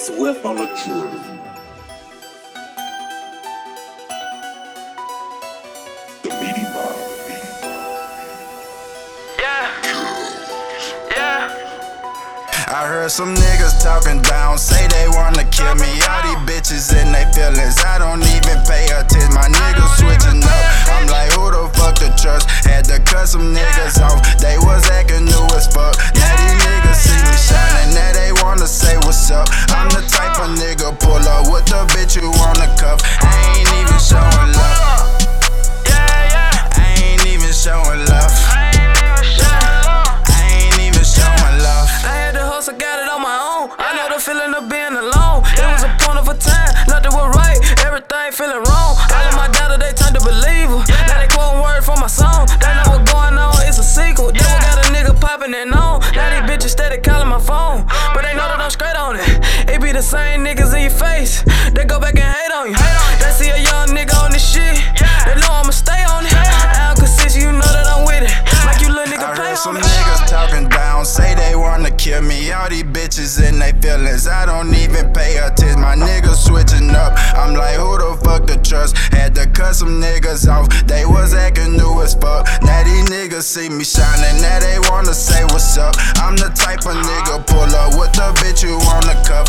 Swift on the truth. The meaty mind. Yeah. Yeah. I heard some niggas talking down, say they wanna kill me. All these bitches in they feelings, I don't even pay attention. My niggas switching up. I'm like, who the fuck to trust? Had to cut some niggas up with the bitch you wanna cuff. I ain't even showing love. Yeah, yeah. I ain't even showing love. I ain't even showing love. I had to hustle, got it on my own. I know the feeling of being alone. It was a point of a time, nothing was right, everything feeling wrong. All of my data, they turned to believer. Now they quoting word from my song. They know what's going on, it's a sequel. Devil got a nigga popping it on. Now these bitches steady calling my phone. The same niggas in your face. They go back and hate on you. They see a young nigga on this shit. They know I'ma stay on it. I am consistent, you know that I'm with it. Make you little nigga I play heard some on it. niggas talking down, say they wanna kill me. All these bitches in they feelings, I don't even pay attention. My niggas switching up, I'm like, who the fuck to trust? Had to cut some niggas off, they was acting new as fuck. Now these niggas see me shining, now they wanna say what's up. I'm the type of nigga pull up with the bitch you wanna cuff.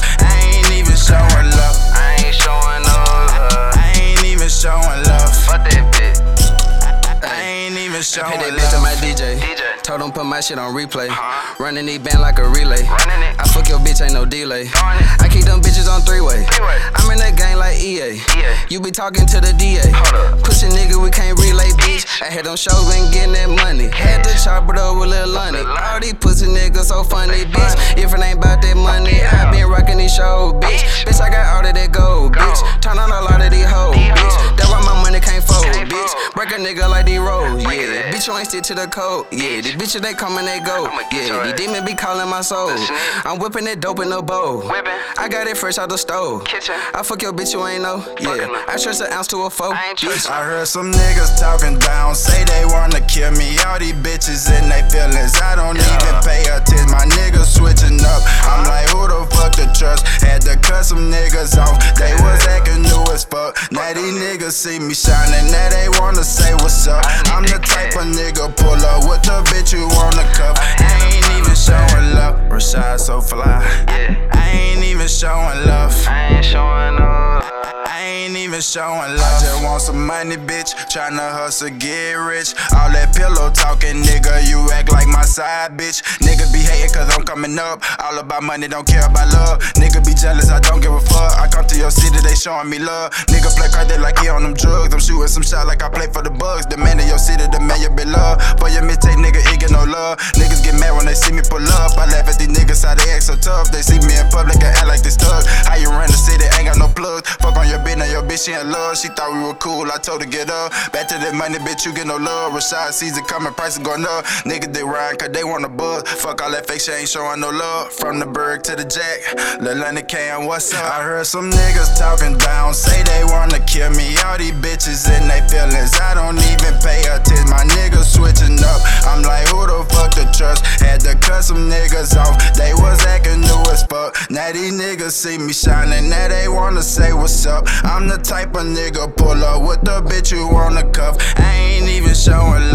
Even showing Pay that bitch to my DJ. DJ. Told him put my shit on replay. Uh-huh. Running these band like a relay. It. I fuck your bitch, ain't no delay. I keep them bitches on three way. I'm in that game like EA. EA. You be talking to the DA. Pussy nigga, we can't relay, bitch. I had them shows, been getting that money. Had to chop it up with Lil Lonnie. All these pussy niggas so funny, bitch. If it ain't about that money, I been rocking these shows, bitch. Bitch, I got all of that gold, bitch. Turn on a lot of these hoes, bitch. That's why my money can't fold, bitch. Break a nigga like Bitch, you ain't stick to the code, yeah. These bitches, they come and they go, I'ma get your yeah. These demons be calling my soul. I'm whipping that dope in the bowl. I got it fresh out the stove. Kitchen. I fuck your bitch, you ain't know, yeah. I trust an ounce to a foe, I bitch. I heard some niggas talking down, say they wanna kill me. All these bitches in they feelings, I don't even see me shining, now they wanna say what's up. I'm the type of nigga pull up with the bitch you wanna ain't showing love. I just want some money, bitch. Tryna hustle, get rich. All that pillow talking, nigga. You act like my side, bitch. Nigga be hating cause I'm coming up. All about money, don't care about love. Nigga be jealous, I don't give a fuck. I come to your city, they showing me love. Nigga play crazy like he on them drugs. I'm shooting some shot like I play for the bugs. The man in your city, the man you be love. For your mistake, nigga, it get no love. Niggas get mad when they see me pull up. I laugh at these niggas how they act so tough. They see me in public and act like they stuck. She in love. She thought we were cool, I told her get up. Back to that money, bitch, you get no love. Rashad season coming, prices going up. Nigga, they ride cause they want a buzz. Fuck all that fake shit, ain't showing no love. From the Berg to the Jack, Lil London Cam, what's up? I heard some niggas talking down, say they wanna kill me. All these bitches in they feelings, I don't even these niggas see me shining, now they wanna say what's up. I'm the type of nigga pull up with the bitch you wanna cuff. I ain't even showing